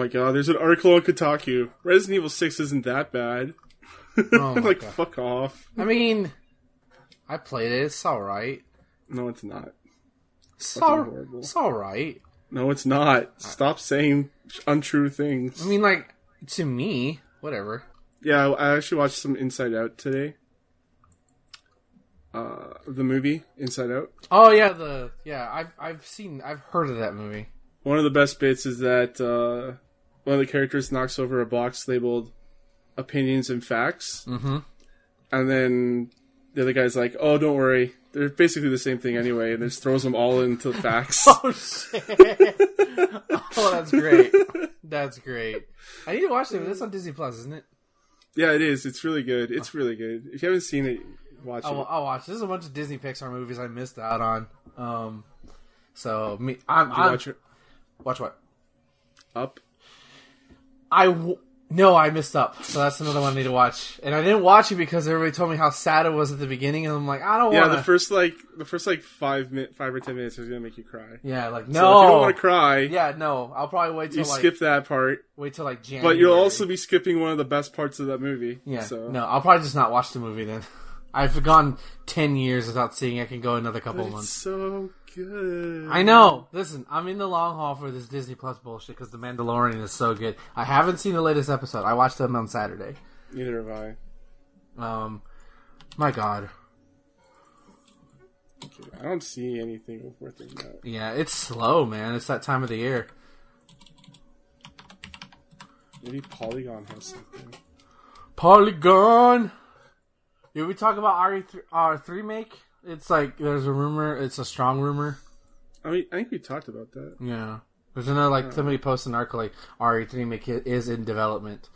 my god, there's an article on Kotaku. Resident Evil 6 isn't that bad. Oh like, God. fuck off. I mean, I played it. It's all right. No, it's not. It's all, it's all right. No, it's not. Stop saying untrue things. I mean, like to me, whatever. yeah, I actually watched some Inside Out today. Uh, the movie Inside Out. Oh yeah, the yeah. I've I've seen. I've heard of that movie. One of the best bits is that uh, one of the characters knocks over a box labeled opinions and facts. Mm-hmm. And then the other guy's like, oh, don't worry. They're basically the same thing anyway. And just throws them all into facts. Oh shit! oh, that's great. That's great. I need to watch it. That's on Disney Plus, isn't it? yeah, it is. It's really good. It's really good. If you haven't seen it, watch I'll, it. I'll watch. There's a bunch of Disney Pixar movies I missed out on. Um, so me, I'm, I'm watch watch what? up? I w- no, I missed up. So that's another one I need to watch. And I didn't watch it because everybody told me how sad it was at the beginning, and I'm like, I don't want. Yeah, want the to. first like the first like five minute, five or ten minutes is gonna make you cry. yeah, like no. So if you don't want to cry, yeah, no. I'll probably wait till you like skip that part. wait till like January. But you'll also be skipping one of the best parts of that movie. yeah. So No, I'll probably just not watch the movie then. I've gone ten years without seeing. it. I can go another couple months. so good. I know. Listen, I'm in the long haul for this Disney Plus bullshit because The Mandalorian is so good. I haven't seen the latest episode. I watched them on Saturday. Neither have I. Um, my God, I don't see anything worth thinking about. yeah, it's slow, man. It's that time of the year. Maybe Polygon has something. Polygon. Did we talk about RE th- R3 make? It's like there's a rumor. It's a strong rumor. I mean, I think we talked about that. Yeah. There's another like somebody posted an article like RE3 make is in development,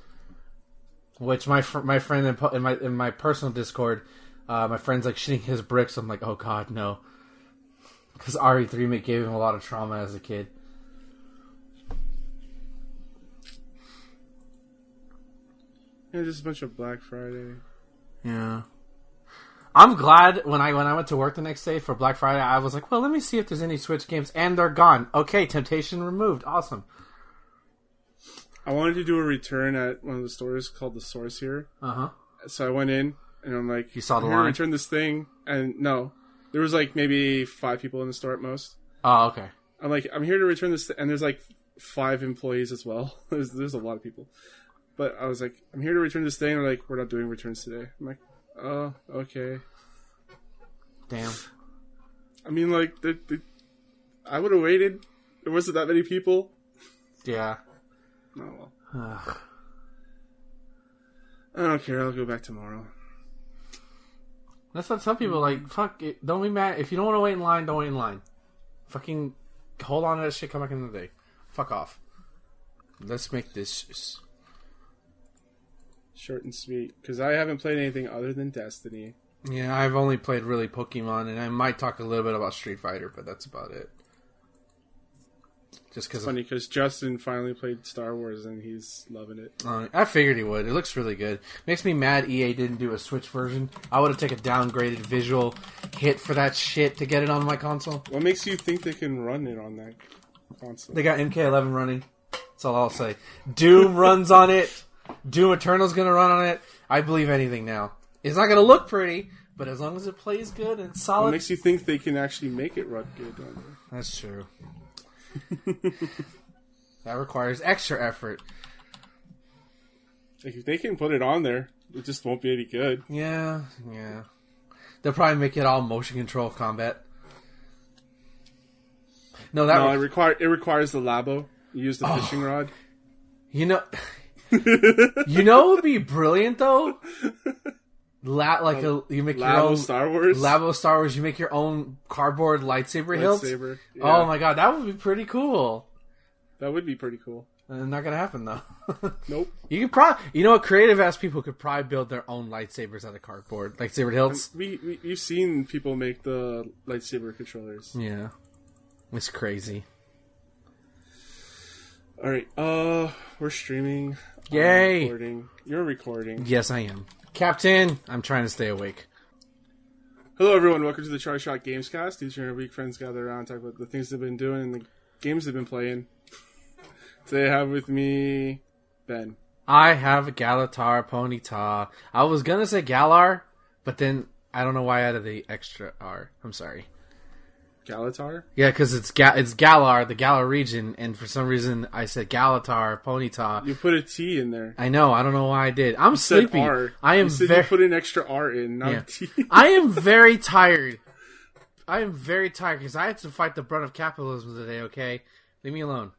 which my fr- my friend in, po- in my in my personal Discord, uh, my friend's like shitting his bricks. I'm like, oh god, no, because RE3 make gave him a lot of trauma as a kid. Yeah, just a bunch of Black Friday. Yeah. I'm glad when I when I went to work the next day for Black Friday, I was like, well, let me see if there's any Switch games, and they're gone. Okay, Temptation removed. Awesome. I wanted to do a return at one of the stores called the Source here. Uh huh. So I went in and I'm like, You saw the line? return this thing, and no, there was like maybe five people in the store at most. Oh, okay. I'm like, I'm here to return this, and there's like five employees as well. there's there's a lot of people, but I was like, I'm here to return this thing. And they're like, we're not doing returns today. I'm like, oh, okay. Damn. I mean, like, the, the, I would have waited. There wasn't that many people. Yeah. Oh well. I don't care. I'll go back tomorrow. That's what some people like. Mm. Fuck it. Don't be mad if you don't want to wait in line. Don't wait in line. Fucking hold on to that shit. Come back in the day. Fuck off. Let's make this. Short and sweet, because I haven't played anything other than Destiny. Yeah, I've only played really Pokemon, and I might talk a little bit about Street Fighter, but that's about it. Just because Funny, because Justin finally played Star Wars and he's loving it. uh, I figured he would. It looks really good. Makes me mad EA didn't do a Switch version. I would have taken a downgraded visual hit for that shit to get it on my console. What makes you think they can run it on that console? They got MK11 running. That's all I'll say. Doom runs on it. Doom Eternal's gonna run on it. I believe anything now. It's not gonna look pretty, but as long as it plays good and What solid, makes you think they can actually make it run good on there? that's true. that requires extra effort. Like, if they can put it on there, it just won't be any good. Yeah, yeah. They'll probably make it all motion control combat. No, that No, re- it require it requires the labo. You use the Oh. fishing rod. you know, you know, what would be brilliant though. La- like a, you make your own Star Wars. Labo Star Wars, you make your own cardboard lightsaber hilts. lightsaber. Oh Yeah, my god, that would be pretty cool. that would be pretty cool. Uh, not gonna happen though. Nope. you could probably, you know, what creative ass people could probably build their own lightsabers out of cardboard, lightsaber hilts. We, we you've seen people make the lightsaber controllers. Yeah, it's crazy. All right. Uh, we're streaming. Yay! recording. You're recording. Yes, I am, Captain. I'm trying to stay awake. Hello, everyone. Welcome to the Try Shot Gamescast. Each and every week, friends gather around, talk about the things they've been doing and the games they've been playing. Today I have with me Ben. I have a Galatar Ponyta. I was gonna say Galar, but then I don't know why I added the extra R. I'm sorry. Galatar? Yeah, because it's Ga- it's Galar, the Galar region, and for some reason I said Galatar Ponyta. You put a T in there. I know. I don't know why I did. I'm Said sleepy. I am you said very. you put an extra R in, not Yeah. a T. I am very tired. I am very tired because I had to fight the brunt of capitalism today. Okay, leave me alone.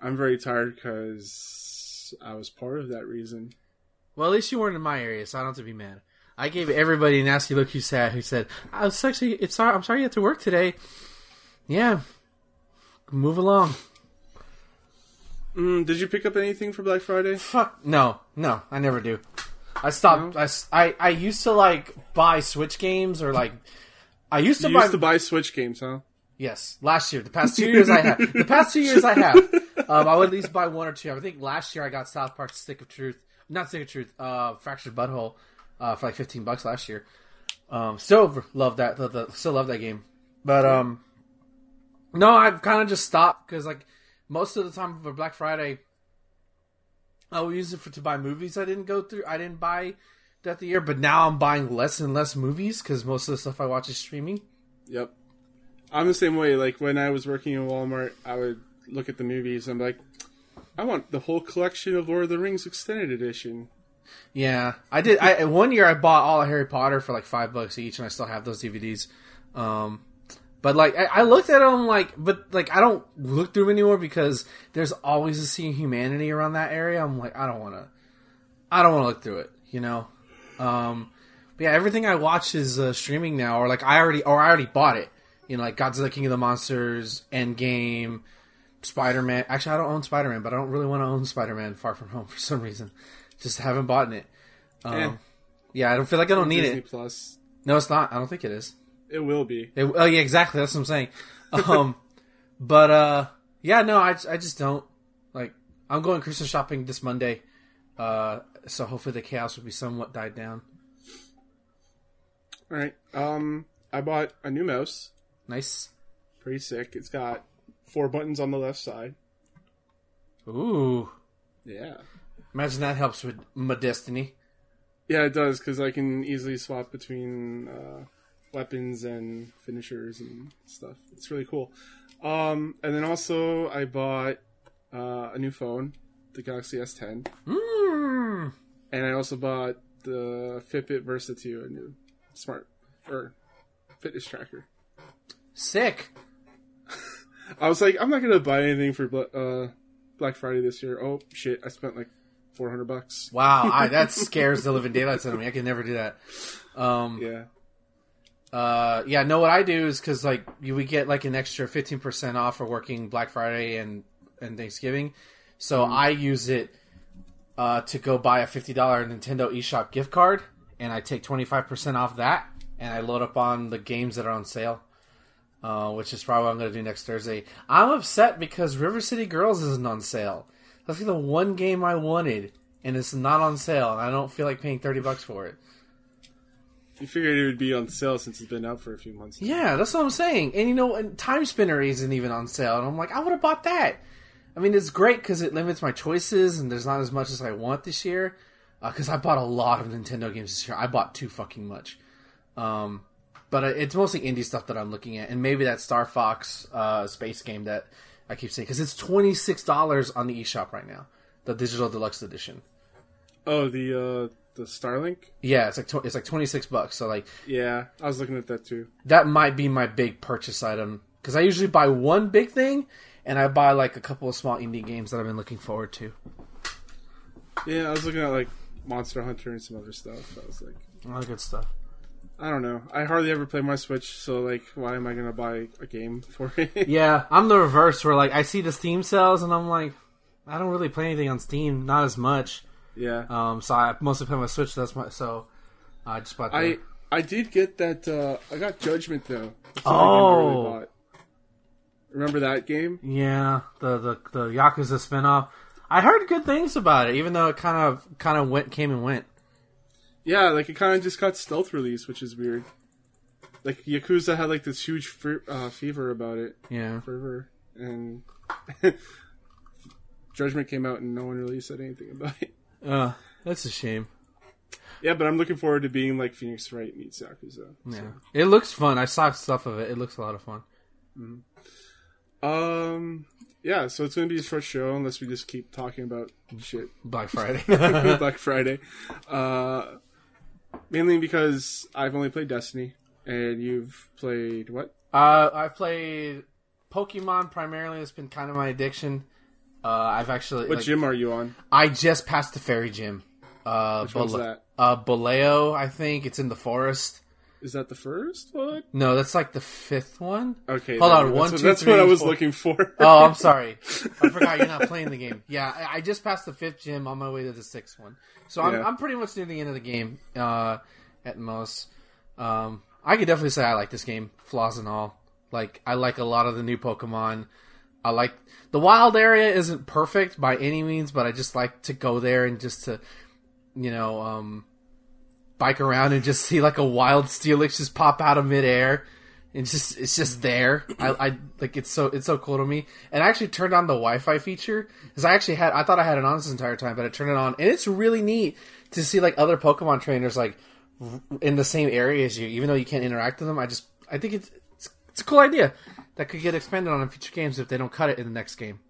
I'm very tired because I was part of that reason. Well, at least you weren't in my area, so I don't have to be mad. I gave everybody a nasty look. Who said? Who said? I was actually. It's sorry. I'm sorry you had to work today. Yeah. Move along. Mm, did you pick up anything for Black Friday? Fuck no, no. I never do. I stopped. I. I used to like buy Switch games or like. I used to You buy. used to buy Switch games, huh? Yes, last year. The past two years I have. The past two years I have. Um, I would at least buy one or two. I think last year I got South Park Stick of Truth. Not Stick of Truth. Uh, Fractured Butthole. Uh, for like fifteen bucks last year. Um, still love that. The, still love that game. But um, no, I've kind of just stopped because like most of the time for Black Friday, I would use it for to buy movies. I didn't go through. I didn't buy that the year, but now I'm buying less and less movies because most of the stuff I watch is streaming. Yep. I'm the same way. Like when I was working in Walmart, I would look at the movies and I'm like, I want the whole collection of Lord of the Rings extended edition. Yeah, I did. I one year I bought all of Harry Potter for like five bucks each, and I still have those DVDs. Um, but like I, I looked at them like, but like I don't look through them anymore because there's always a sea of humanity around that area. I'm like, I don't want to, I don't want to look through it, you know. Um, but yeah, everything I watch is uh, streaming now, or like I already, or I already bought it. You know, like Godzilla King of the Monsters, Endgame, Spider Man. Actually, I don't own Spider Man, but I don't really want to own Spider Man Far From Home for some reason. Just haven't bought it. Um, Eh. Yeah, I don't feel like I don't need Disney it. Plus. No, it's not. I don't think it is. It will be. It, oh yeah, exactly. That's what I'm saying. Um, but uh, yeah, no, I, I just don't like. I'm going Christmas shopping this Monday, uh, so hopefully the chaos will be somewhat died down. All right. Um, I bought a new mouse. Nice. Pretty sick. It's got four buttons on the left side. Ooh, Yeah. Imagine that helps with my destiny. Yeah, it does because I can easily swap between uh, weapons and finishers and stuff. It's really cool. Um, and then also I bought uh, a new phone, the Galaxy S10, Mm. and I also bought the Fitbit Versa 2, a new smart or fitness tracker. Sick. I was like, I'm not gonna buy anything for uh, Black Friday this year. Oh shit! I spent like 400 bucks. Wow, I, that scares the living daylights out of me. I can never do that. Um, Yeah. Uh, yeah, no. What I do is because like you would get like an extra fifteen percent off for working Black Friday and and Thanksgiving, so I use it uh, to go buy a fifty dollar Nintendo eShop gift card, and I take twenty five percent off that, and I load up on the games that are on sale. Uh, which is probably what I'm going to do next Thursday. I'm upset because River City Girls isn't on sale. That's like the one game I wanted, and it's not on sale, and I don't feel like paying thirty bucks for it. You figured it would be on sale since it's been out for a few months. Yeah, that's what I'm saying. And you know, and Timespinner isn't even on sale, and I'm like, I would have bought that. I mean, it's great because it limits my choices, and there's not as much as I want this year. Because I bought a lot of Nintendo games this year. I bought too fucking much. Um, but uh, it's mostly indie stuff that I'm looking at, and maybe that Star Fox uh, space game that I keep saying because it's twenty six dollars on the eShop right now, the digital deluxe edition. Oh, the uh, the Starlink. Yeah, it's like tw- it's like twenty six bucks. So like Yeah, I was looking at that too. that might be my big purchase item because I usually buy one big thing and I buy like a couple of small indie games that I've been looking forward to. Yeah, I was looking at like Monster Hunter and some other stuff. I was like, A lot of good stuff. I don't know. I hardly ever play my Switch, so like, why am I gonna buy a game for it? Yeah, I'm the reverse where like I see the Steam sales and I'm like, I don't really play anything on Steam, not as much. yeah. Um, so I mostly play my Switch. That's my so I just bought. The, I I did get that. Uh, I got Judgment though. That's the I really Oh. Remember that game? yeah the the the Yakuza spinoff. I heard good things about it, even though it kind of kind of went came and went. Yeah, like it kind of just got stealth release, which is weird. Like Yakuza had like this huge uh, fever about it Yeah, forever, and Judgment came out and no one really said anything about it. Uh, that's a shame. Yeah, but I'm looking forward to being like Phoenix Wright meets Yakuza. Yeah, it looks fun. I saw stuff of it. It looks a lot of fun. Um, yeah, so it's gonna be a short show unless we just keep talking about shit. Black Friday. Black Friday. Uh, mainly because I've only played Destiny, and you've played what? uh, I've played Pokemon primarily. It's been kind of my addiction. Uh, I've actually What like, gym are you on? I just passed the fairy gym. Uh, Which one's that? Uh, Boleo, I think it's in the forest. Is that the first one? No, that's like the fifth one. Okay, Hold there- on, that's one, what- two, That's what I was four. looking for. Oh, I'm sorry. I forgot you're not playing the game. Yeah, I, I just passed the fifth gym on my way to the sixth one. So I'm, Yeah. I'm pretty much near the end of the game uh, at most. Um, I could definitely say I like this game, flaws and all. Like I like a lot of the new Pokemon. I like the wild area isn't perfect by any means, but I just like to go there and just to, you know, um, bike around and just see like a wild Steelix just pop out of midair. It's just it's just there. I, I like it's so it's so cool to me. And I actually turned on the Wi-Fi feature because I actually had I thought I had it on this entire time, but I turned it on, and it's really neat to see like other Pokemon trainers like in the same area as you, even though you can't interact with them. I just I think it's it's, it's a cool idea that could get expanded on in future games if they don't cut it in the next game.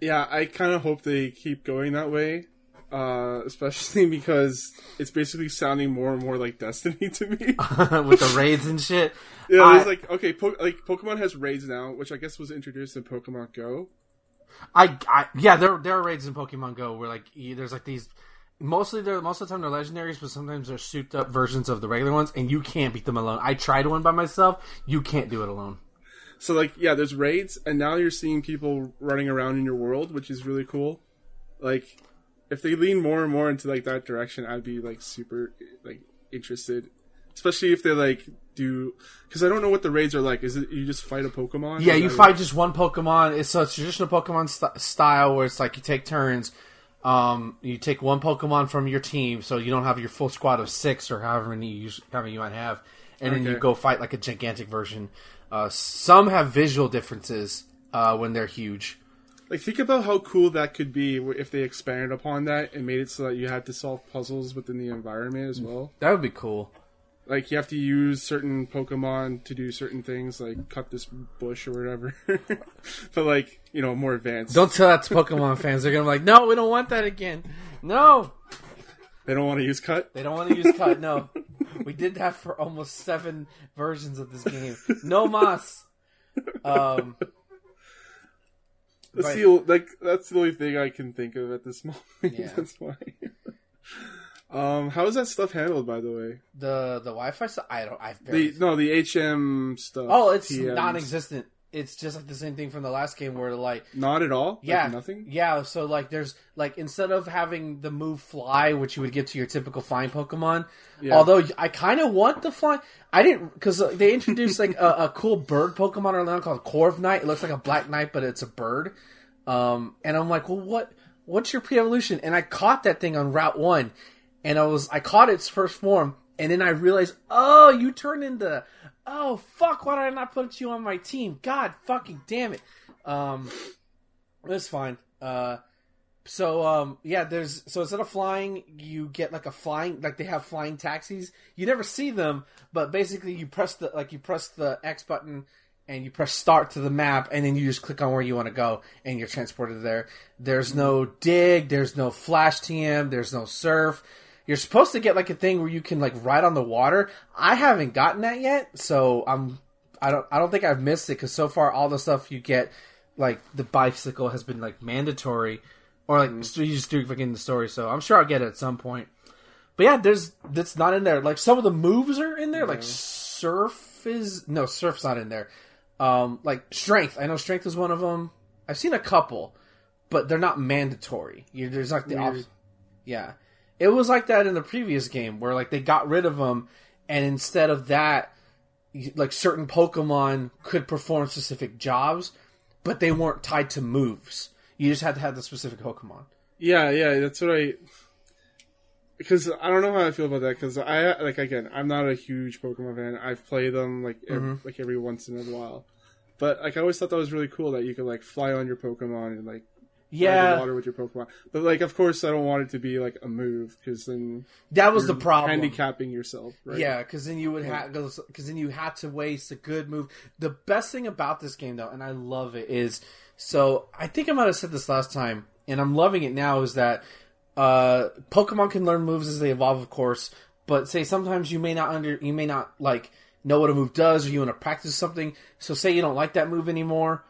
Yeah, I kind of hope they keep going that way, uh, especially because it's basically sounding more and more like Destiny to me. with the raids and shit. yeah, I- there's like okay, po- like Pokemon has raids now, which I guess was introduced in Pokemon Go. I, I yeah, there there are raids in Pokemon Go where like there's like these. Mostly, they're most of the time they're legendaries, but sometimes they're souped up versions of the regular ones, and you can't beat them alone. I tried one by myself. You can't do it alone. So like yeah, there's raids, and now you're seeing people running around in your world, which is really cool. Like if they lean more and more into like that direction, I'd be like super like interested, especially if they like do because I don't know what the raids are like. Is it you just fight a Pokemon? Yeah, you fight just one Pokemon. It's a traditional Pokemon st- style where it's like you take turns. Um, you take one Pokemon from your team, so you don't have your full squad of six or however many you, however you might have, and then you go fight like a gigantic version. Uh, some have visual differences uh, when they're huge. Like, think about how cool that could be if they expanded upon that and made it so that you had to solve puzzles within the environment as well. That would be cool. Like, you have to use certain Pokemon to do certain things, like cut this bush or whatever. but, like, you know, more advanced. Don't tell that to Pokemon fans. They're gonna be like, no, we don't want that again. No, They don't want to use cut? they don't want to use cut. No, we did that for almost seven versions of this game. No mas. Um, That's, Right. the, like, that's the only thing I can think of at this moment. Yeah. that's why. um, how is that stuff handled, by the way? the the Wi-Fi stuff. I don't. I've The. No, the HM stuff. oh, it's TMs. non-existent. It's just like the same thing from the last game where like Not at all? Like, yeah nothing? yeah. So like there's like instead of having the move fly, which you would get to your typical flying Pokemon. Yeah. Although I kind of want the fly. I didn't because they introduced like a, a cool bird Pokemon on called Corviknight. It looks like a black knight, but it's a bird. Um, and I'm like, well, what? What's your pre-evolution? And I caught that thing on Route One, and I was I caught its first form, and then I realized, oh, you turned into, oh fuck, why did I not put you on my team? God fucking damn it. Um, it's fine. Uh, so um, yeah, there's so instead of flying, you get like a flying like they have flying taxis. You never see them, but basically you press the like you press the X button and you press start to the map, and then you just click on where you want to go, and you're transported there. There's no dig, there's no flash TM, there's no surf. You're supposed to get like a thing where you can like ride on the water. I haven't gotten that yet, so I'm I don't I don't think I've missed it because so far all the stuff you get like the bicycle has been like mandatory or like so you just do fucking the story. So I'm sure I'll get it at some point. But yeah, there's that's not in there. Like some of the moves are in there. Like surf is no surf's not in there. Um, like strength. I know strength is one of them. I've seen a couple, but they're not mandatory. You, there's like the op- yeah. It was like that in the previous game where like they got rid of them, and instead of that, like certain Pokemon could perform specific jobs, but they weren't tied to moves. You just had to have the specific Pokemon. Yeah, yeah, that's what I. Because I don't know how I feel about that. Because I like again, I'm not a huge Pokemon fan. I've played them like every, mm-hmm. like every once in a while, but like I always thought that was really cool that you could like fly on your Pokemon and like Yeah. water with your Pokemon. But like, of course, I don't want it to be like a move because then That was the you're problem. handicapping yourself. Right? Yeah, because then you would have because then you had to waste a good move. The best thing about this game, though, and I love it, is so I think I might have said this last time, and I'm loving it now. Is that uh, Pokemon can learn moves as they evolve, of course, but say sometimes you may not under you may not like know what a move does, or you want to practice something. So say you don't like that move anymore.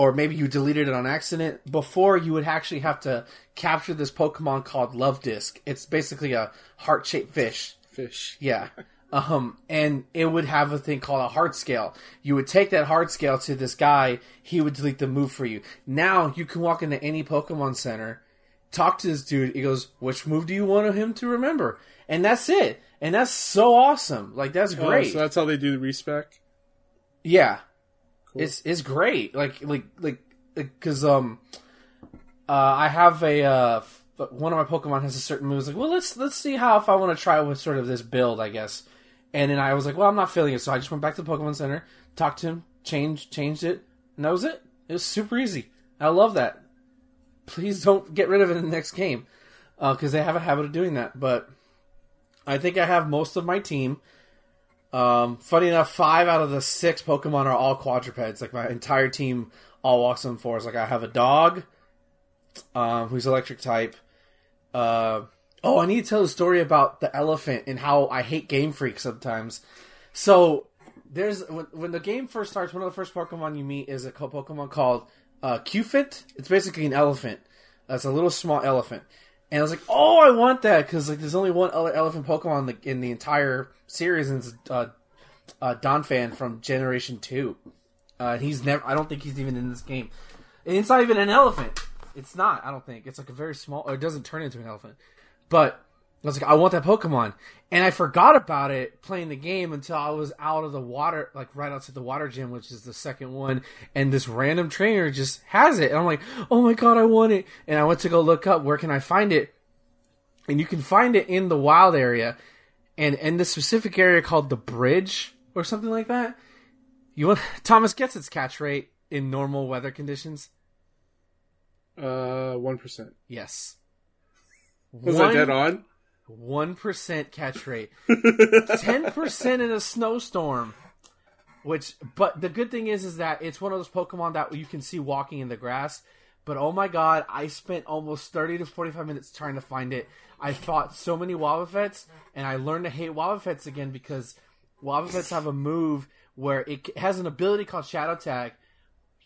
Or maybe you deleted it on accident. Before you would actually have to capture this Pokemon called Luvdisc. It's basically a heart shaped fish Fish. yeah. Um, and it would have a thing called a heart scale. You would take that heart scale to this guy, he would delete the move for you. Now you can walk into any Pokemon Center, talk to this dude, he goes, Which move do you want him to remember? And that's it. And that's so awesome. Like that's Oh, great. so that's how they do the respec. yeah. It's it's great. Like like like because um uh, I have a uh, one of my Pokemon has a certain move. It's like, well, let's let's see how if I want to try with sort of this build, I guess. And then I was like, well, I'm not feeling it, so I just went back to the Pokemon Center, talked to him, changed changed it, and that was it. It was super easy. I love that. Please don't get rid of it in the next game because they have a habit of doing that. But I think I have most of my team. Um, funny enough, five out of the six Pokemon are all quadrupeds. Like my entire team all walks on fours. Like I have a dog, um, who's electric type. Uh, oh, I need to tell the story about the elephant and how I hate Game Freak sometimes. So there's when, when the game first starts, one of the first Pokemon you meet is a Pokemon called uh, Cufant. It's basically an elephant. It's a little small elephant. And I was like, oh, I want that because like there's only one other elephant Pokemon in the, in the entire series, and it's uh, uh, Donphan from Generation Two. Uh, he's never. I don't think he's even in this game. And it's not even an elephant. It's not. I don't think it's like a very small. It doesn't turn into an elephant. But I was like, I want that Pokemon, and I forgot about it playing the game until I was out of the water, like right outside the water gym, which is the second one, and this random trainer just has it, and I'm like, oh my god, I want it, and I went to go look up where can I find it, and you can find it in the wild area, and in the specific area called the bridge or something like that. You want Thomas gets its catch rate in normal weather conditions. Uh, one percent. Yes. Was I dead on? One percent catch rate. Ten percent in a snowstorm. Which, but the good thing is, is that it's one of those Pokemon that you can see walking in the grass. But oh my god, I spent almost thirty to forty-five minutes trying to find it. I fought so many Wobbuffets, and I learned to hate Wobbuffets again because Wobbuffets have a move where it has an ability called Shadow Tag.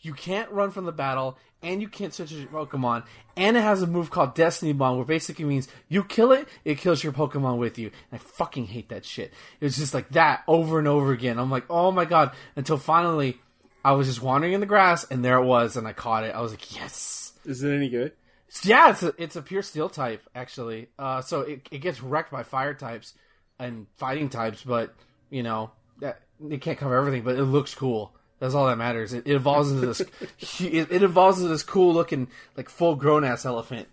You can't run from the battle, and you can't switch your Pokemon. And it has a move called Destiny Bond, where basically means you kill it, it kills your Pokemon with you. And I fucking hate that shit. It was just like that over and over again. I'm like, oh my god. Until finally, I was just wandering in the grass, and there it was, and I caught it. I was like, yes. Is it any good? Yeah, it's a, it's a pure steel type, actually. Uh, so it, it gets wrecked by fire types and fighting types, but, you know, that, it can't cover everything, but it looks cool. That's all that matters. It, it evolves into this. it, it evolves into this cool looking, like full grown ass elephant.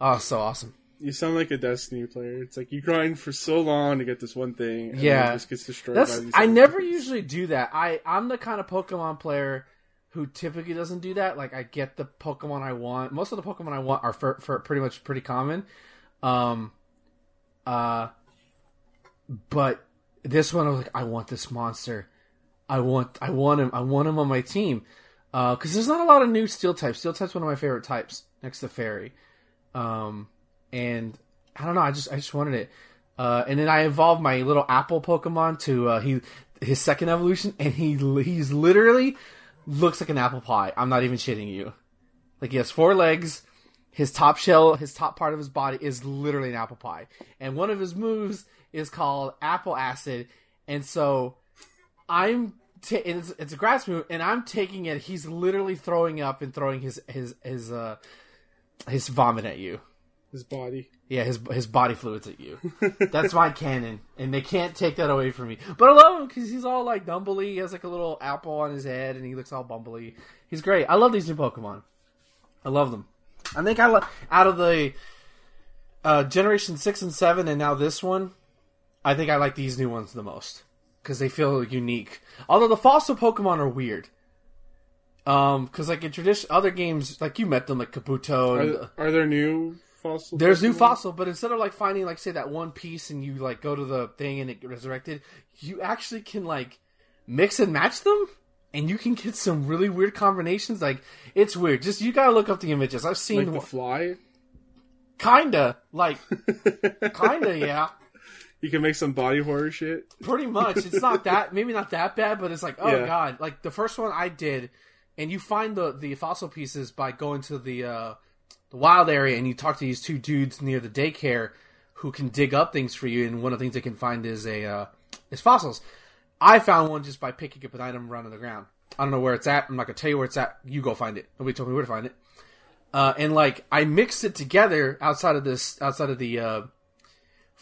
Oh, so awesome. You sound like a Destiny player. It's like you grind for so long to get this one thing, and Yeah. then it just gets destroyed That's by these. I never usually do that. I I'm the kind of Pokemon player who typically doesn't do that. Like I get the Pokemon I want. Most of the Pokemon I want are for, for pretty much pretty common. Um, uh, but this one I was like, I want this monster. I want I want him. I want him on my team. Because there's not a lot of new Steel types. Steel type's one of my favorite types next to Fairy. Um, and I don't know. I just I just wanted it. Uh, and then I evolved my little apple Pokemon to uh, he his second evolution, and he he's literally looks like an apple pie. I'm not even shitting you. Like he has four legs. His top shell, his top part of his body is literally an apple pie, and one of his moves is called Apple Acid. And so I'm and it's, it's a grass move, and I'm taking it. He's literally throwing up and throwing his his his uh his vomit at you. his body. Yeah, his his body fluids at you. That's my canon, and they can't take that away from me. But I love him because he's all like dumbly. He has like a little apple on his head, and he looks all bumbly. He's great. I love these new Pokemon. I love them. I think I love out of the uh, generation six and seven, and now this one. I think I like these new ones the most because they feel unique. Although the fossil Pokemon are weird. Um, because like in tradition, other games, like you met them, like Kabuto. And, Are, are there new fossil? there's new fossil, but instead of like finding like say that one piece and you like go to the thing and it resurrected, you actually can like mix and match them, and you can get some really weird combinations. Like it's weird. Just you gotta look up the images. I've seen Like the one- fly. kinda like kinda yeah. You can make some body horror shit. Pretty much. It's not that maybe not that bad, but it's like, oh Yeah. god. Like the first one I did, and you find the the fossil pieces by going to the uh the wild area and you talk to these two dudes near the daycare who can dig up things for you and one of the things they can find is a uh is fossils. I found one just by picking up an item around on the ground. I don't know where it's at. I'm not gonna tell you where it's at. You go find it. Nobody told me where to find it. Uh, and like I mixed it together outside of this, outside of the uh,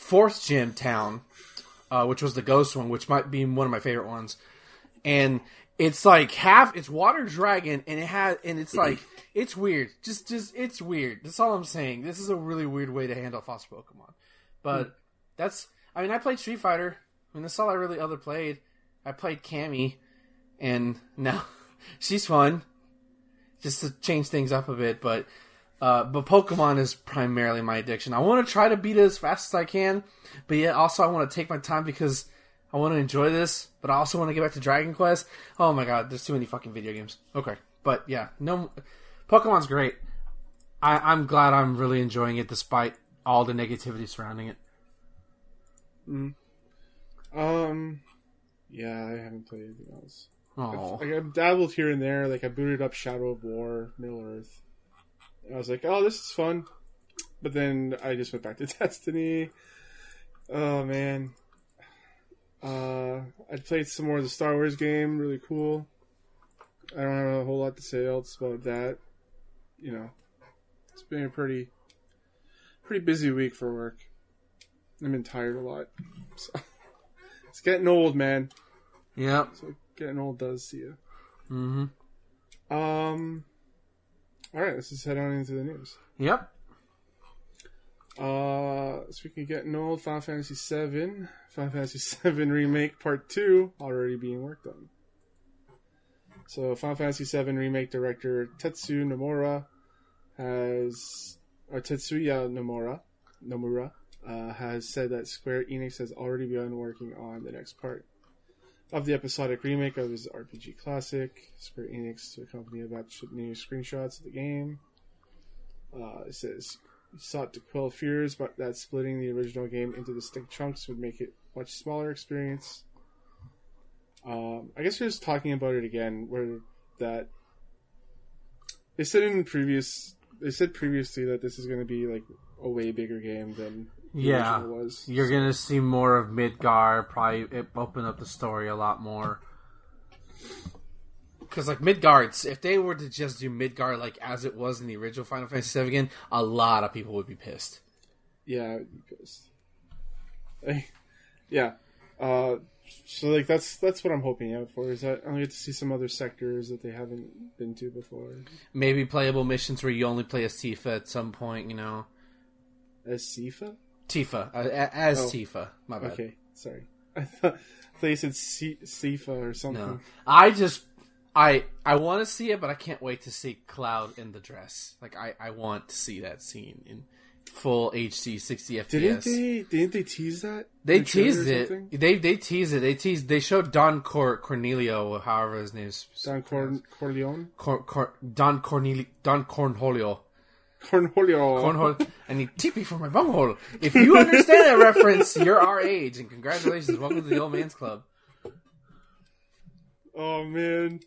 fourth gym town, uh, which was the ghost one, which might be one of my favorite ones. And it's like half, it's water dragon, and it has, and it's like it's weird. Just, just it's weird. That's all I'm saying. This is a really weird way to handle foster Pokemon. But that's, I mean, I played Street Fighter. I mean, that's all I really other played. I played Cammy, and now she's fun just to change things up a bit. But uh, but Pokemon is primarily my addiction. I want to try to beat it as fast as I can, but yet also I want to take my time because I want to enjoy this. But I also want to get back to Dragon Quest. Oh my god, there's too many fucking video games. Okay, but yeah, no, Pokemon's great. I, I'm glad I'm really enjoying it despite all the negativity surrounding it. Um, yeah, I haven't played anything else. Oh, Like I've dabbled here and there. Like I booted up Shadow of War, Middle Earth. I was like, oh, this is fun. But then I just went back to Destiny. Oh man. Uh, I played some more of the Star Wars game. Really cool. I don't have a whole lot to say else about that. You know, it's been a pretty, pretty busy week for work. I've been tired a lot. So, it's getting old, man. Yeah. So getting old does see you. Mm-hmm. Um. All right, let's just head on into the news. Yep. Uh, speaking of getting old, Final Fantasy VII, Final Fantasy VII Remake Part Two already being worked on. So, Final Fantasy VII Remake director Tetsu Nomura has, or Tetsuya Nomura, Nomura, uh, has said that Square Enix has already begun working on the next part of the episodic remake of his RPG classic. Square Enix to accompany about to ship new screenshots of the game. Uh, it says he sought to quell fears, but that splitting the original game into distinct chunks would make it a much smaller experience. Um, I guess they're just talking about it again, where that they said in previous they said previously that this is going to be like a way bigger game than Yeah. original was. You're So- gonna see more of Midgar. Probably it open up the story a lot more. Because like Midgards, if they were to just do Midgar like as it was in the original Final Fantasy VII again, a lot of people would be pissed. Yeah, because yeah. Uh, so like that's that's what I'm hoping out for is that I'll get to see some other sectors that they haven't been to before. Maybe playable missions where you only play as Tifa at some point. You know, As Sifa? Tifa uh, as Oh. Tifa. My bad. Okay, sorry. I thought, they said Si- Sifa or something. No, I just I I want to see it, but I can't wait to see Cloud in the dress. Like I I want to see that scene in full HD 60 FPS. Didn't they? Didn't they tease that? They in the trailer teased it. something? They they teased it. They teased. They showed Don Cor- Cornelio, however his name is. Don Corn Corleone. Cor- Cor- Don Cornelio. Don Cornholio. Cornholio. Cornhole. and he TP for my bunghole. If you understand that reference, you're our age, and congratulations. Welcome to the old man's club. Oh man,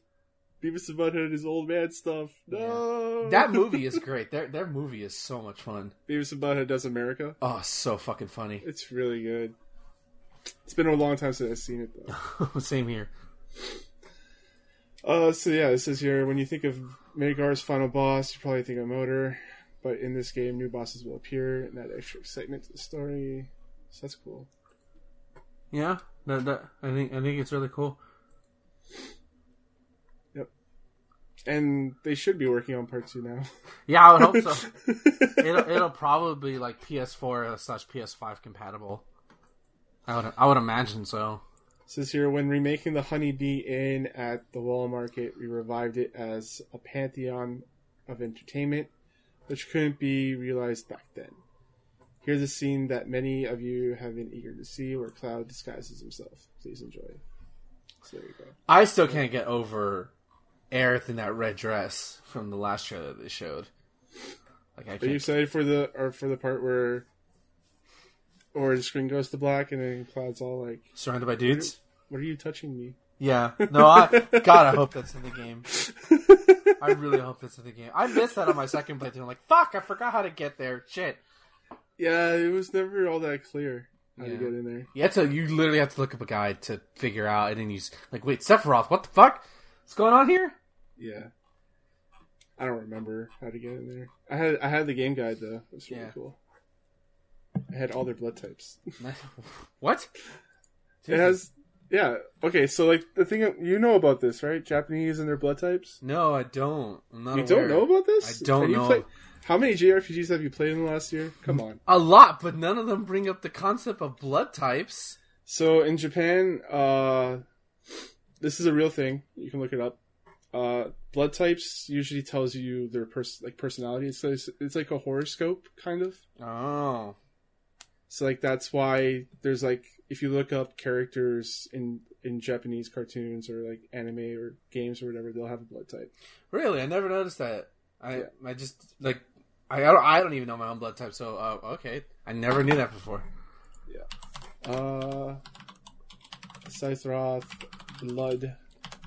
Beavis and Butthead is old man stuff. No, That movie is great. Their their movie is so much fun. Beavis and Butthead does America. Oh, so fucking funny. It's really good. It's been a long time since I've seen it though. Same here. Uh, so yeah, it says here when you think of Midgar's final boss, you probably think of Motor, but in this game, new bosses will appear and add extra excitement to the story. So that's cool. Yeah, that, that I think I think it's really cool. Yep. And they should be working on part two now. Yeah, I would hope so. it'll, it'll probably be like PS4 slash PS5 compatible. I would I would imagine so. says here when remaking the Honeybee Inn at the Wall Market, we revived it as a pantheon of entertainment, which couldn't be realized back then. Here's a scene that many of you have been eager to see, where Cloud disguises himself. Please enjoy. So there you go. I still can't get over Aerith in that red dress from the last trailer they showed. Like I Are you can't. excited for the or for the part where, or the screen goes to black and then Cloud's all like, Surrounded by dudes. "What are you touching me?" Yeah. No, I God, I hope that's in the game. I really hope that's in the game. I missed that on my second playthrough. I'm like, fuck, I forgot how to get there. Shit. Yeah, it was never all that clear how to get in there. You have to. You literally have to look up a guide to figure out, and then you like, wait, Sephiroth, what the fuck? What's going on here? Yeah. I don't remember how to get in there. I had I had the game guide though. It was really Yeah. cool. I had all their blood types. what? It has yeah. Okay, so like the thing you know about this, right? Japanese and their blood types. No, I don't. I'm not You aware. don't know about this? I don't Have know. played- how many JRPGs have you played in the last year? Come on. A lot, but none of them bring up the concept of blood types. So in Japan, uh, this is a real thing. You can look it up. Uh, blood types usually tells you their pers- like personality. It's like, it's like a horoscope kind of. Oh. So like that's why there's like if you look up characters in in Japanese cartoons or like anime or games or whatever, they'll have a blood type. Really? I never noticed that. I Yeah. I just like I I don't, I don't even know my own blood type. So uh, okay, I never knew that before. Yeah. Uh, Sephiroth blood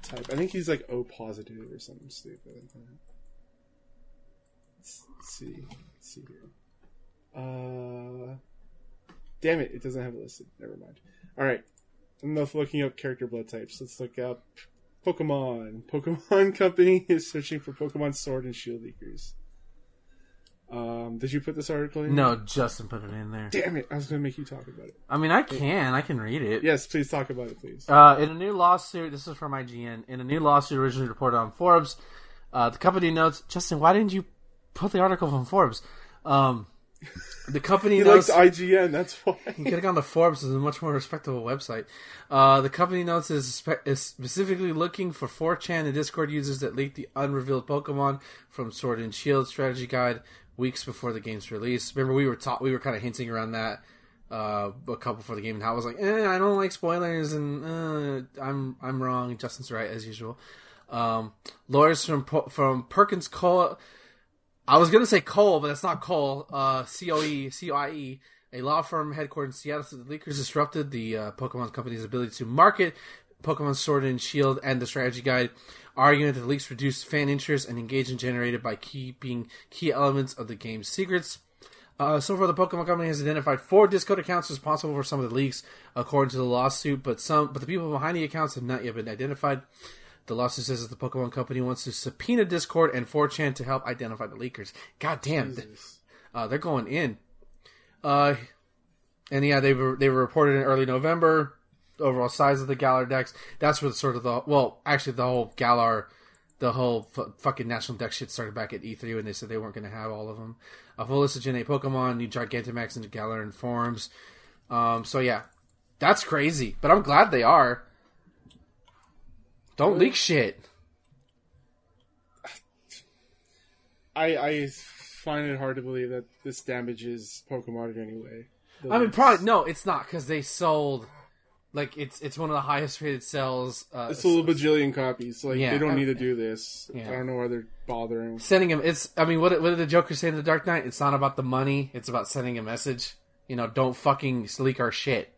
type. I think he's like O positive or something stupid. like that. Let's, let's see. Let's see here. Uh, damn it! It doesn't have it listed. Never mind. All right. Enough looking up character blood types. Let's look up Pokemon. Pokemon Company is searching for Pokemon Sword and Shield leakers. Um, did you put this article in? No, Justin put it in there. Damn it! I was going to make you talk about it. I mean, I can. I can read it. Yes, please talk about it, please. Uh, in a new lawsuit, this is from IGN. In a new lawsuit originally reported on Forbes, uh, the company notes, Justin, why didn't you put the article from Forbes? Um, the company He notes. likes IGN. That's why. You could have gone to Forbes, is a much more respectable website. Uh, the company notes is, spe- is specifically looking for 4chan and Discord users that leaked the unrevealed Pokemon from Sword and Shield strategy guide weeks before the game's release. Remember, we were ta- we were kind of hinting around that uh, a couple before the game, and how I was like, eh, I don't like spoilers, and uh, I'm I'm wrong. Justin's right as usual. Um, lawyers from Po- from Perkins Cole. I was gonna say Cole, but that's not Cole. Uh, C O E C I E, a law firm headquartered in Seattle, said the leakers disrupted the uh, Pokemon company's ability to market Pokemon Sword and Shield and the strategy guide, arguing that the leaks reduced fan interest and engagement generated by keeping key elements of the game's secrets. Uh, so far, the Pokemon Company has identified four Discord accounts responsible for some of the leaks, according to the lawsuit. But some, but the people behind the accounts have not yet been identified. The lawsuit says that the Pokemon Company wants to subpoena Discord and 4chan to help identify the leakers. God damn, uh, they're going in. Uh, and yeah, they were they were reported in early November. Overall size of the Galar decks. That's where the sort of the well, actually the whole Galar, the whole f- fucking national deck shit started back at E3 when they said they weren't going to have all of them. A full list of Gen 8 Pokemon, new Gigantamax and Galar and forms. Um, so yeah, that's crazy. But I'm glad they are. Don't leak shit. I I find it hard to believe that this damages Pokemon in any way. The I mean, probably no, it's not because they sold like it's it's one of the highest rated sales. Uh, it's a little bajillion copies. Like Yeah, they don't I- need to do this. Yeah. I don't know why they're bothering. sending him. It's I mean, what what did the Joker say in the Dark Knight? It's not about the money. It's about sending a message. You know, don't fucking leak our shit.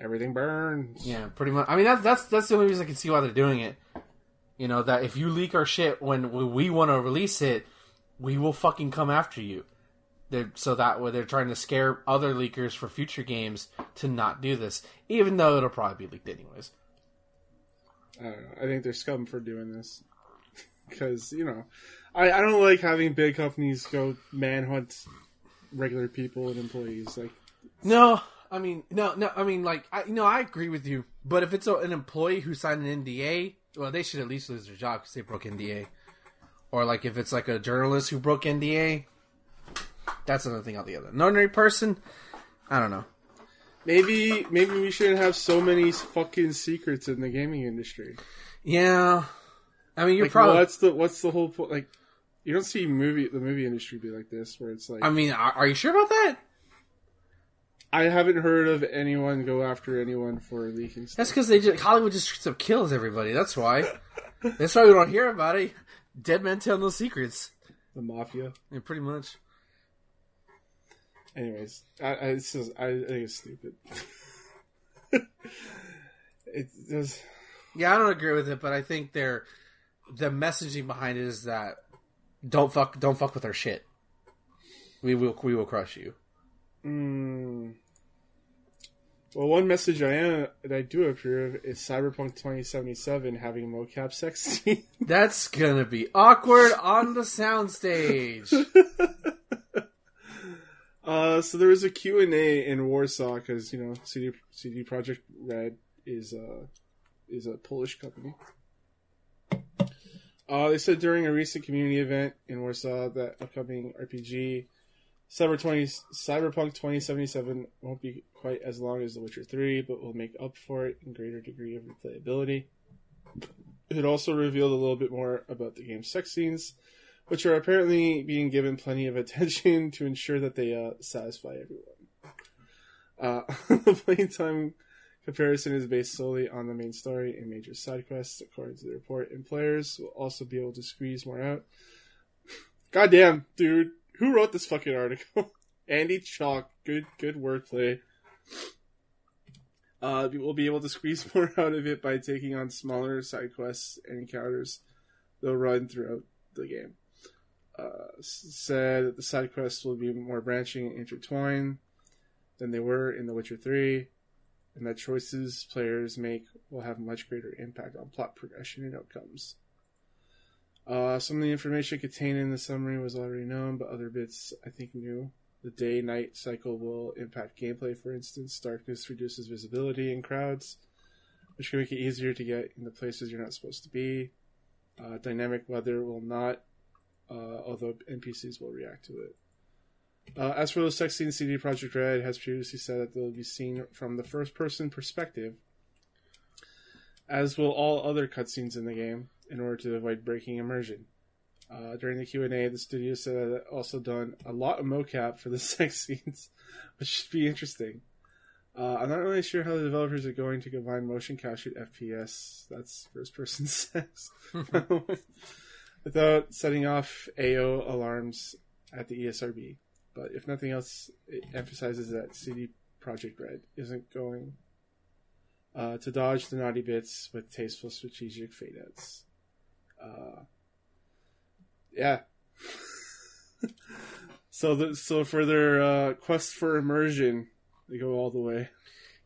Everything burns. Yeah, pretty much. I mean, that's that's that's the only reason I can see why they're doing it. You know that if you leak our shit when we want to release it, we will fucking come after you. They're, so that way they're trying to scare other leakers for future games to not do this, even though it'll probably be leaked anyways. I don't know. I think they're scum for doing this because you know, I I don't like having big companies go manhunt regular people and employees. Like No, I mean, no, no. I mean, like, I, no, I agree with you. But if it's a, an employee who signed an NDA, well, they should at least lose their job because they broke NDA. Or like if it's like a journalist who broke NDA, that's another thing altogether. An ordinary person, I don't know. maybe maybe we shouldn't have so many fucking secrets in the gaming industry. Yeah, I mean, you're Like, probably. what's the what's the whole point? Like, you don't see movie the movie industry be like this, where it's like I mean, are, are you sure about that? I haven't heard of anyone go after anyone for leaking stuff. That's because they just Hollywood just straight up kills everybody. That's why. That's why we don't hear about it. Dead men tell no secrets. The mafia. Yeah, pretty much. Anyways, I, I, it's just, I think it's stupid. it does. Yeah, I don't agree with it, but I think they're the messaging behind it is that don't fuck, don't fuck with our shit. We will, we will crush you. Mm. Well, one message I am that I do approve is Cyberpunk 2077 having mocap sex scene. That's gonna be awkward on the soundstage. Uh, so there was a Q&A in Warsaw because, you know, CD, CD Projekt Red is, uh, is a Polish company. Uh, they said during a recent community event in Warsaw that upcoming RPG Cyber 20, Cyberpunk 2077 won't be quite as long as The Witcher 3, but will make up for it in greater degree of replayability. It also revealed a little bit more about the game's sex scenes, which are apparently being given plenty of attention to ensure that they uh, satisfy everyone. Uh, the playtime comparison is based solely on the main story and major side quests, according to the report, and players will also be able to squeeze more out. Goddamn, dude, who wrote this fucking article? Andy Chalk, good good wordplay. Uh, we'll be able to squeeze more out of it by taking on smaller side quests and encounters they'll run throughout the game. Uh, said that the side quests will be more branching and intertwined than they were in The Witcher 3, and that choices players make will have much greater impact on plot progression and outcomes. Uh, some of the information contained in the summary was already known, but other bits I think new. The day night cycle will impact gameplay, for instance. Darkness reduces visibility in crowds, which can make it easier to get in the places you're not supposed to be. Uh, dynamic weather will not, uh, although NPCs will react to it. Uh, as for the sex scenes, CD Projekt Red has previously said that they'll be seen from the first person perspective, as will all other cutscenes in the game, in order to avoid breaking immersion. Uh, during the Q&A, the studio said that it also done a lot of mocap for the sex scenes, which should be interesting. Uh, I'm not really sure how the developers are going to combine motion captured FPS, that's first person sex, without setting off AO alarms at the ESRB. But if nothing else, it emphasizes that CD Projekt Red isn't going uh, to dodge the naughty bits with tasteful strategic fade outs. Uh, yeah. so the so for their uh, quest for immersion, they go all the way.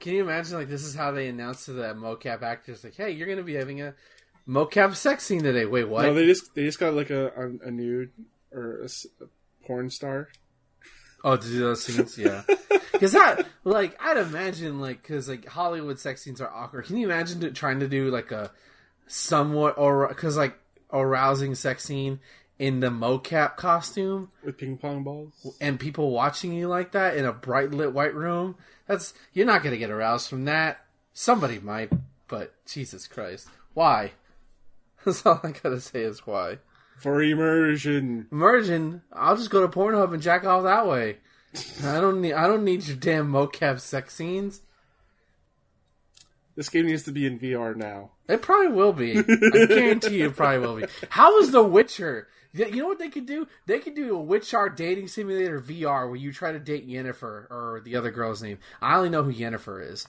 Can you imagine like this is how they announce to the mocap actors like, "Hey, you're gonna be having a mocap sex scene today." Wait, what? No, they just they just got like a a, a nude or a porn star. Oh, to do those scenes, yeah. Because that, like, I'd imagine, like, because like Hollywood sex scenes are awkward. Can you imagine trying to do like a somewhat or because like arousing sex scene in the mocap costume with ping pong balls. and people watching you like that in a bright lit white room? That's you're not gonna get aroused from that. Somebody might, but Jesus Christ, why? That's all I gotta say is why. For immersion. Immersion. I'll just go to Pornhub and jack off that way. I don't need. I don't need your damn mocap sex scenes. This game needs to be in VR now. It probably will be. I guarantee you, it probably will be. How is The Witcher? You know what they could do? They could do a Witcher dating simulator VR where you try to date Yennefer or the other girl's name. I only know who Yennefer is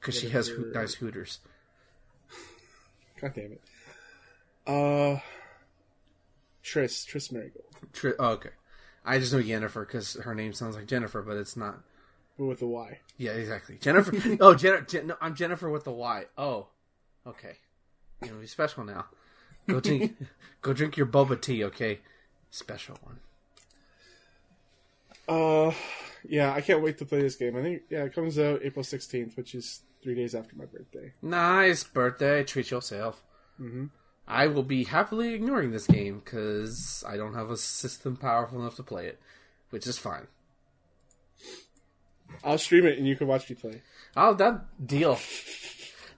because she has ho- nice hooters. God damn it. Uh, Triss Triss Merigold, oh, okay. I just know Yennefer because her name sounds like Jennifer, but it's not. But with a Y. Yeah, exactly. Jennifer. oh, Jen- Jen- no, I'm Jennifer with the Y. Oh, okay. You're gonna be special now. Go drink. go drink your boba tea, okay? Special one. Uh, yeah, I can't wait to play this game. I think yeah, it comes out April sixteenth, which is three days after my birthday. Nice birthday. Treat yourself. Mhm. I will be happily ignoring this game because I don't have a system powerful enough to play it, which is fine. I'll stream it and you can watch me play. Oh, that deal.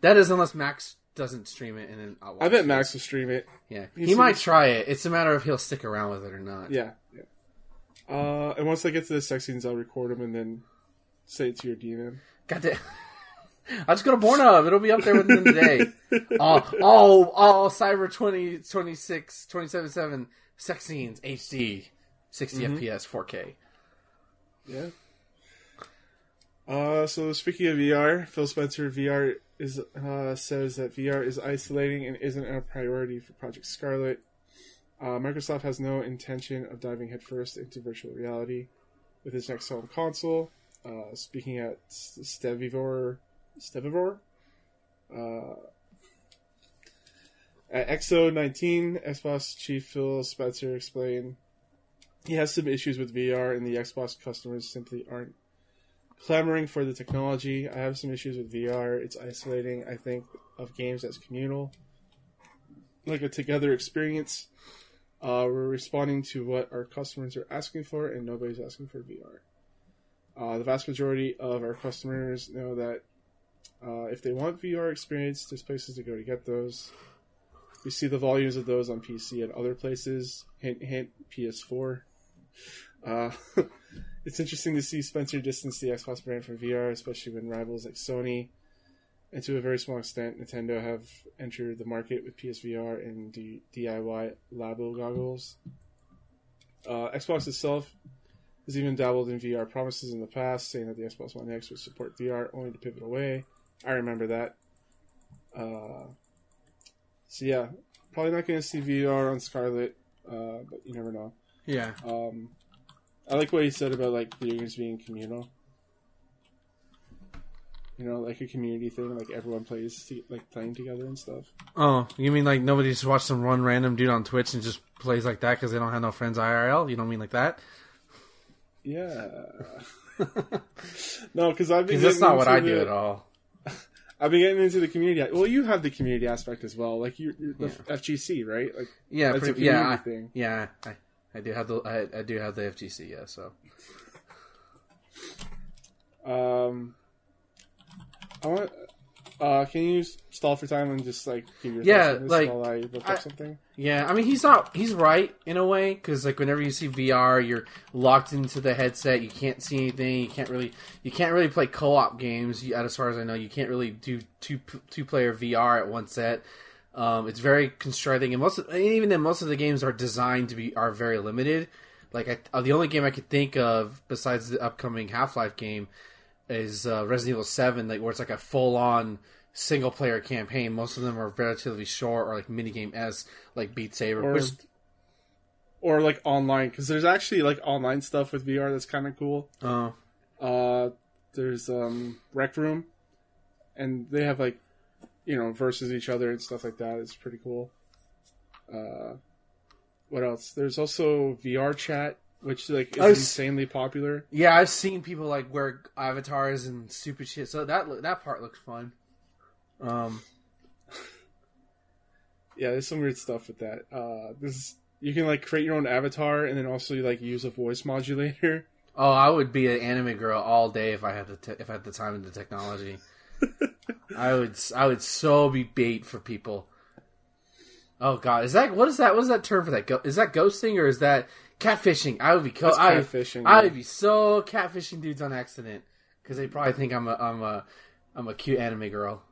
That is unless Max doesn't stream it and then I'll watch I bet it. Max will stream it. Yeah, You he might try it. It's a matter of he'll stick around with it or not. Yeah, yeah. Uh, and once I get to the sex scenes, I'll record them and then say it to your DM. God damn. I'll just go to Pornhub. It'll be up there within the day. Oh, oh, oh, Cyber 20, 26, 277 sex scenes, HD, 60 FPS, 4K. Yeah. Uh, so speaking of VR, Phil Spencer VR is uh, says that VR is isolating and isn't a priority for Project Scarlet. Uh, Microsoft has no intention of diving headfirst into virtual reality with its next home console. Uh, speaking at Stevivor, Stevivor, uh, at XO 19, Xbox chief Phil Spencer explained he has some issues with VR, and the Xbox customers simply aren't clamoring for the technology. I have some issues with VR. It's isolating. I think of games as communal, like a together experience. Uh, we're responding to what our customers are asking for, and nobody's asking for VR. Uh, the vast majority of our customers know that uh, if they want VR experience, there's places to go to get those. We see the volumes of those on PC and other places. Hint, hint, PS4. It's interesting to see Spencer distance the Xbox brand from VR, especially when rivals like Sony and to a very small extent Nintendo have entered the market with PSVR and D- DIY Labo goggles. Uh, Xbox itself has even dabbled in VR promises in the past, saying that the Xbox One X would support VR only to pivot away. I remember that. Uh, so yeah, probably not going to see VR on Scarlet, uh, but you never know. Yeah. Um, I like what he said about like video games being communal. You know, like a community thing, like everyone plays, to, like playing together and stuff. Oh, you mean like nobody just watched some one random dude on Twitch and just plays like that because they don't have no friends IRL? You don't mean like that? Yeah. no, because I've been. Because that's not what I do the- at all. I've been getting into the community. Well, you have the community aspect as well, like you, you're the FGC, right? Like Yeah, That's a pretty, yeah, thing. yeah. I, I do have the I, I do have the FGC. Yeah, so Um, I want. Uh, can you stall for time and just like give your Yeah, thoughts on this like, while I look I- up something? yeah. I mean, he's not he's right in a way because like whenever you see VR, you're locked into the headset. You can't see anything. You can't really you can't really play co op games. You, as far as I know, you can't really do two two player VR at one set. Um, it's very constraining, and most of, and even then, most of the games are designed to be are very limited. Like I, uh, the only game I could think of besides the upcoming Half Life game is uh, Resident Evil Seven, like where it's like a full on single player campaign. Most of them are relatively short or like minigame s like Beat Saber. Or- which, Or like online, because there's actually like online stuff with VR that's kind of cool. uh, Uh, there's um Rec Room, and they have like, you know, versus each other and stuff like that. It's pretty cool. Uh, what else? There's also VRChat, which like is was- insanely popular. yeah, I've seen people like wear avatars and stupid shit. So that that part looks fun. Um, Yeah, there's some weird stuff with that. Uh, this you can like create your own avatar and then also like use a voice modulator. oh, I would be an anime girl all day if I had the te- if I had the time and the technology. I would I would so be bait for people. Oh God, is that what is that? What is that term for that? Go, is that ghosting or is that catfishing? I would be co- I, catfishing, I yeah. would be so catfishing dudes on accident because they probably think I'm a I'm a I'm a cute anime girl.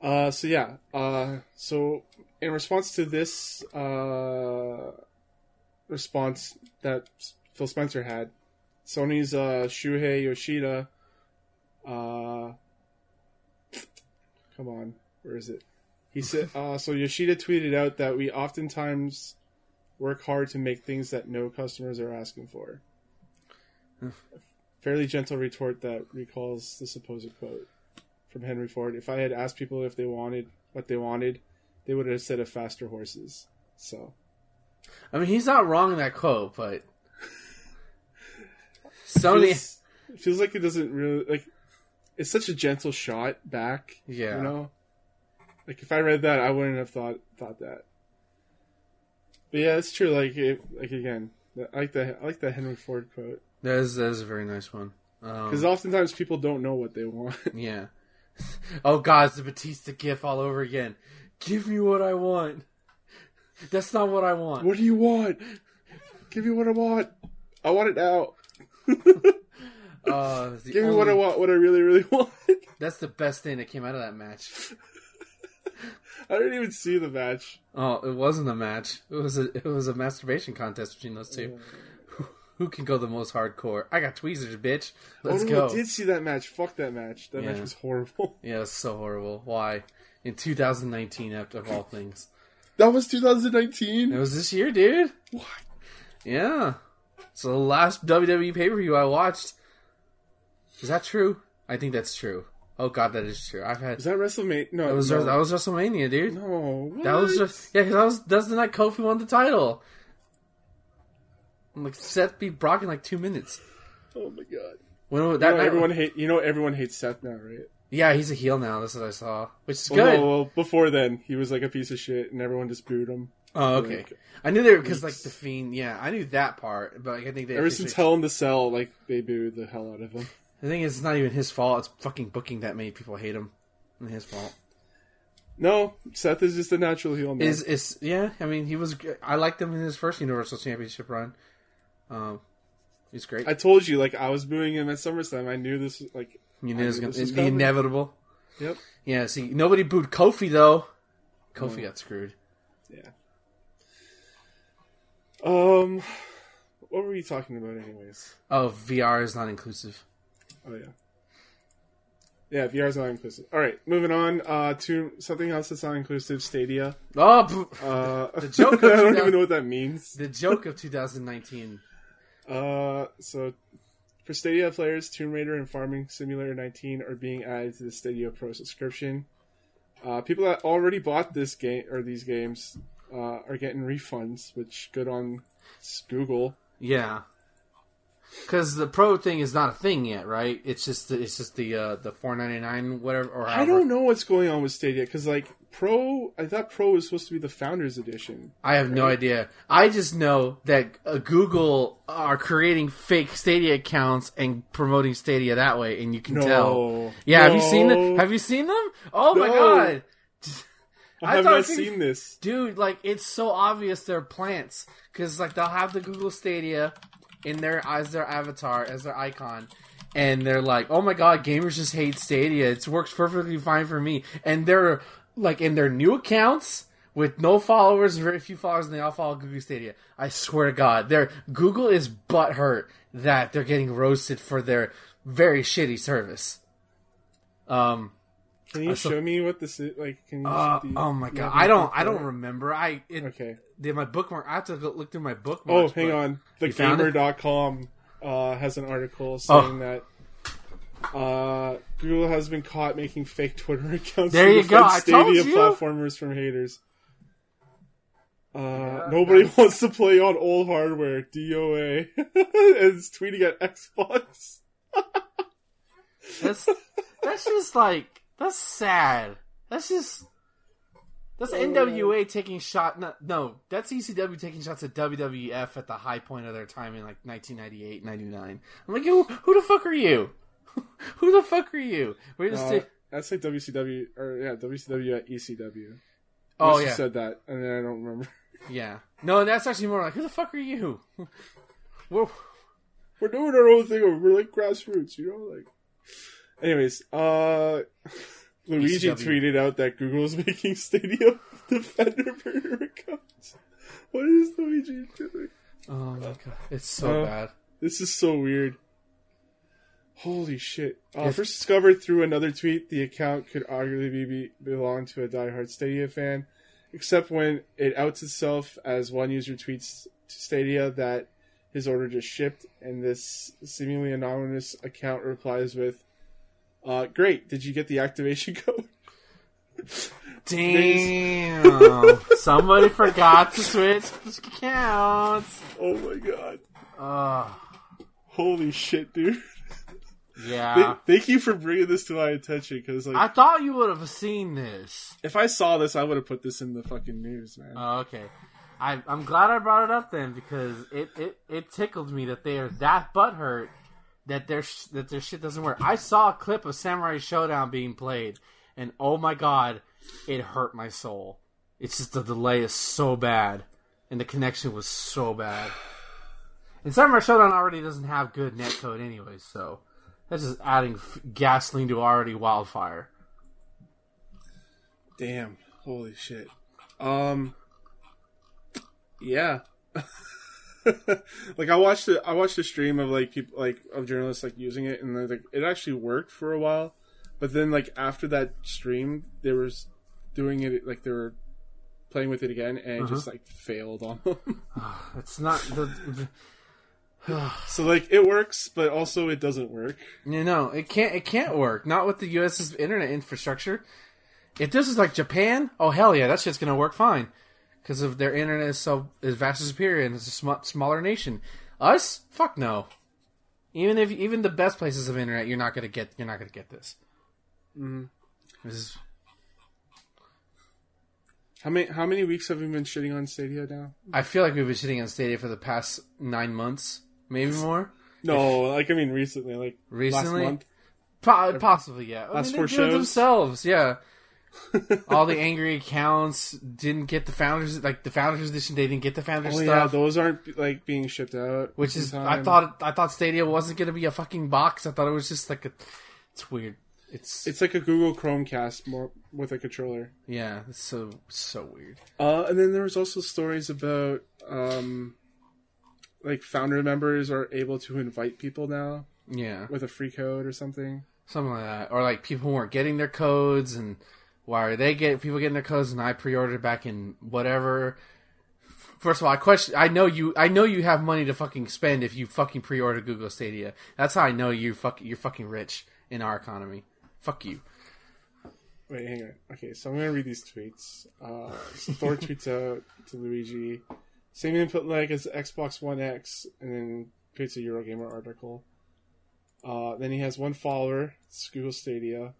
Uh, so yeah. Uh, so in response to this uh, response that Phil Spencer had, Sony's uh, Shuhei Yoshida. Uh, come on, where is it? He said. Uh, so Yoshida tweeted out that we oftentimes work hard to make things that no customers are asking for. Fairly gentle retort that recalls the supposed quote from Henry Ford. If I had asked people if they wanted what they wanted, they would have said a faster horses. So I mean, he's not wrong in that quote, but Sony. feels, feels like it doesn't really like. It's such a gentle shot back. Yeah. you know. Like if I read that, I wouldn't have thought thought that. But yeah, it's true. Like, it, like again, I like the I like the Henry Ford quote That is that is a very nice one. Um, because oftentimes people don't know what they want. yeah. Oh God, it's the Batista gif all over again. Give me what I want. That's not what I want. what do you want? Give me what I want. I want it now. Uh, the Give me what I want. What I really really want. That's the best thing that came out of that match. I didn't even see the match. Oh, it wasn't a match. It was a it was a masturbation contest between those two. Who, who can go the most hardcore? I got tweezers, bitch. Let's oh, no, go. I did see that match. Fuck that match. That match was horrible. Yeah, it's so horrible. Why? In 2019, after of all things, That was 2019. it was this year, dude. What? Yeah. So the last WWE pay per view I watched. Is that true? I think that's true. Oh God, that is true. I've had Was that WrestleMania? No, that was no. that was WrestleMania, dude. no. That was just yeah, because that was that's the night Kofi won the title. I'm like Seth beat Brock in like two minutes. Oh my god. When that You know, everyone hate. You know everyone hates Seth now, right? yeah, he's a heel now. That's what I saw, which is Well, good. no, well, before then, he was like a piece of shit, and everyone just booed him. oh, okay. like, I knew they were because like the fiend. Yeah, I knew that part, but like, I think they. Ever officially- since Hell in the Cell, like they booed the hell out of him. The thing is, it's not even his fault. It's fucking booking that many people hate him. And his fault. No, Seth is just a natural heel. Man. Is is yeah? I mean, he was. I liked him in his first Universal Championship run. Um, he's great. I told you, like I was booing him at SummerSlam. I knew this. Like, you knew knew gonna, this was be inevitable. yep, Yeah. See, nobody booed Kofi though. Kofi got screwed. yeah. Um, what were we talking about, anyways? Oh, VR is not inclusive. Oh yeah, yeah. VR is not inclusive. All right, moving on. Uh, to something else that's not inclusive. Stadia. Oh, Uh, The joke I don't even know what that means. the joke of 2019. Uh, so for Stadia players, Tomb Raider and Farming Simulator 19 are being added to the Stadia Pro subscription. Uh, people that already bought this game or these games uh, are getting refunds, which good on Google. Yeah. Because the pro thing is not a thing yet, right? It's just the, it's just the uh, the four ninety nine whatever. Or I don't know what's going on with Stadia because like Pro, I thought Pro was supposed to be the Founders Edition. I have no idea. I just know that uh, Google are creating fake Stadia accounts and promoting Stadia that way, and you can No, tell. Yeah, have you seen them? Have you seen them? Oh my god, I, I have not seen this. dude! Like it's so obvious they're plants because like they'll have the Google Stadia in their as their avatar as their icon. And they're like, "Oh my god, gamers just hate Stadia. It works perfectly fine for me." And they're like in their new accounts with no followers, very few followers, and they all follow Google Stadia. I swear to God, their Google is butthurt that they're getting roasted for their very shitty service. Um. Can you saw- show me what this is? Like, can you? Uh, you- oh my god, I don't. I don't remember. I it, Okay. Did my bookmark. I have to look through my bookmark. Oh, hang on. You found it? TheGamer.com uh, has an article Oh. saying that uh, Google has been caught making fake Twitter accounts. There to defend Stadia platformers from haters. Uh, nobody wants to play on old hardware. DOA. it's tweeting at Xbox. That's that's just like that's sad. That's just that's NWA taking shot. No, no, that's ECW taking shots at WWF at the high point of their time in like 1998, 99. I'm like, who, who the fuck are you? who the fuck are you? We're just Uh, ta- that's like WCW or yeah, WCW at ECW. oh yeah, said that, and then I don't remember. yeah. No, that's actually more like, who the fuck are you? We're, we're doing our own thing. We're like grassroots, you know. Like, anyways, uh, Luigi ECW. tweeted out that Google's making Stadia Defender burner accounts. What is Luigi doing? oh my god, it's so Uh, bad. This is so weird. Holy shit! Uh, first discovered through another tweet, the account could arguably be, belong to a diehard Stadia fan, except when it outs itself as one user tweets to Stadia that his order just shipped, and this seemingly anonymous account replies with, uh, "Great, did you get the activation code?" Damn! Somebody forgot to switch accounts. oh my god! Uh, Holy shit, dude! yeah. Th- Thank you for bringing this to my attention, because like, I thought you would have seen this. if I saw this, I would have put this in the fucking news, man. Oh, okay. I, I'm glad I brought it up then because it, it, it tickled me that they are that butthurt that their sh- that their shit doesn't work. I saw a clip of Samurai Shodown being played, and oh my god, it hurt my soul. It's just the delay is so bad, and the connection was so bad. And Samurai Shodown already doesn't have good netcode anyway, so that's just adding f- gasoline to already wildfire. Damn. Holy shit. Um. Yeah. like I watched it. I watched a stream of like people, like of journalists, like using it, and they're like, it actually worked for a while, but then like after that stream, they were doing it like they were playing with it again, and it uh-huh. just like failed on them. It's not the. the so like it works, but also it doesn't work. You know, it can't. It can't work. Not with the U.S.'s internet infrastructure. If this is like Japan, oh hell yeah, that shit's gonna work fine because of their internet is so is vastly superior and it's a sm- smaller nation. Us, fuck no. Even if even the best places of internet, you're not gonna get. You're not gonna get this. Mm-hmm. This is How many how many weeks have we been shitting on Stadia now? I feel like we've been shitting on Stadia for the past nine months, maybe more. No, like I mean recently, like Recently? last month. Po- possibly, yeah. I Last mean, four do shows? themselves, yeah. All the angry accounts didn't get the founders like the founders edition. They didn't get the founders Oh yeah, stuff, those aren't like being shipped out. which is I thought I thought Stadia wasn't going to be a fucking box. I thought it was just like a. It's weird. It's, it's like a Google Chromecast more with a controller. yeah. It's so so weird. Uh, and then there was also stories about um, like founder members are able to invite people now Yeah, with a free code or something. something like that, or like people weren't getting their codes, and why are they get people getting their codes? And I pre-ordered back in whatever. First of all, I question. I know you. I know you have money to fucking spend if you fucking pre-order Google Stadia. That's how I know you fuck. You're fucking rich in our economy. Fuck you. Wait, hang on. Okay, so I'm gonna read these tweets. Uh, Thor tweets out to Luigi, same input lag as Xbox One X, and then creates a Eurogamer article. Uh, then he has one follower, it's Google Stadia.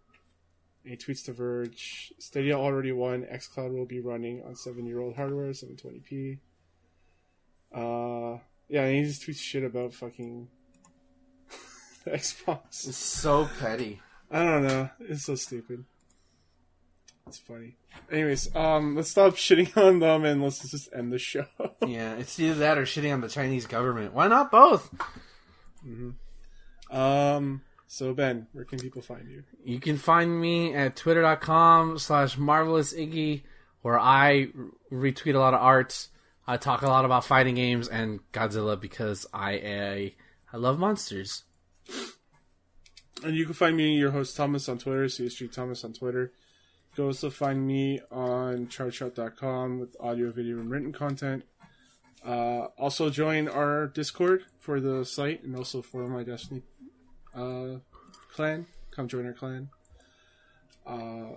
He tweets to Verge, Stadia already won. XCloud will be running on seven-year-old hardware, 720p. Uh, yeah, and he just tweets shit about fucking Xbox. It's so petty. I don't know. It's so stupid. It's funny. Anyways, um, let's stop shitting on them and let's just end the show. Yeah, it's either that or shitting on the Chinese government. Why not both? um, so Ben, where can people find you? You can find me at twitter.com slash marvelous iggy, where I retweet a lot of art. I talk a lot about fighting games and Godzilla because I I, I love monsters. And you can find me, your host Thomas, on Twitter, CSG Thomas on Twitter. You can also find me on chartshot.com with audio, video, and written content. Uh, also join our Discord for the site and also for my Destiny uh, clan. Come join our clan. Uh,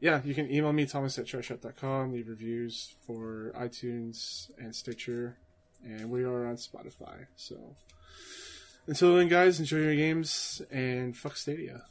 yeah, you can email me, thomas at chartshot.com, leave reviews for iTunes and Stitcher, and we are on Spotify. So until then, guys, enjoy your games and fuck Stadia.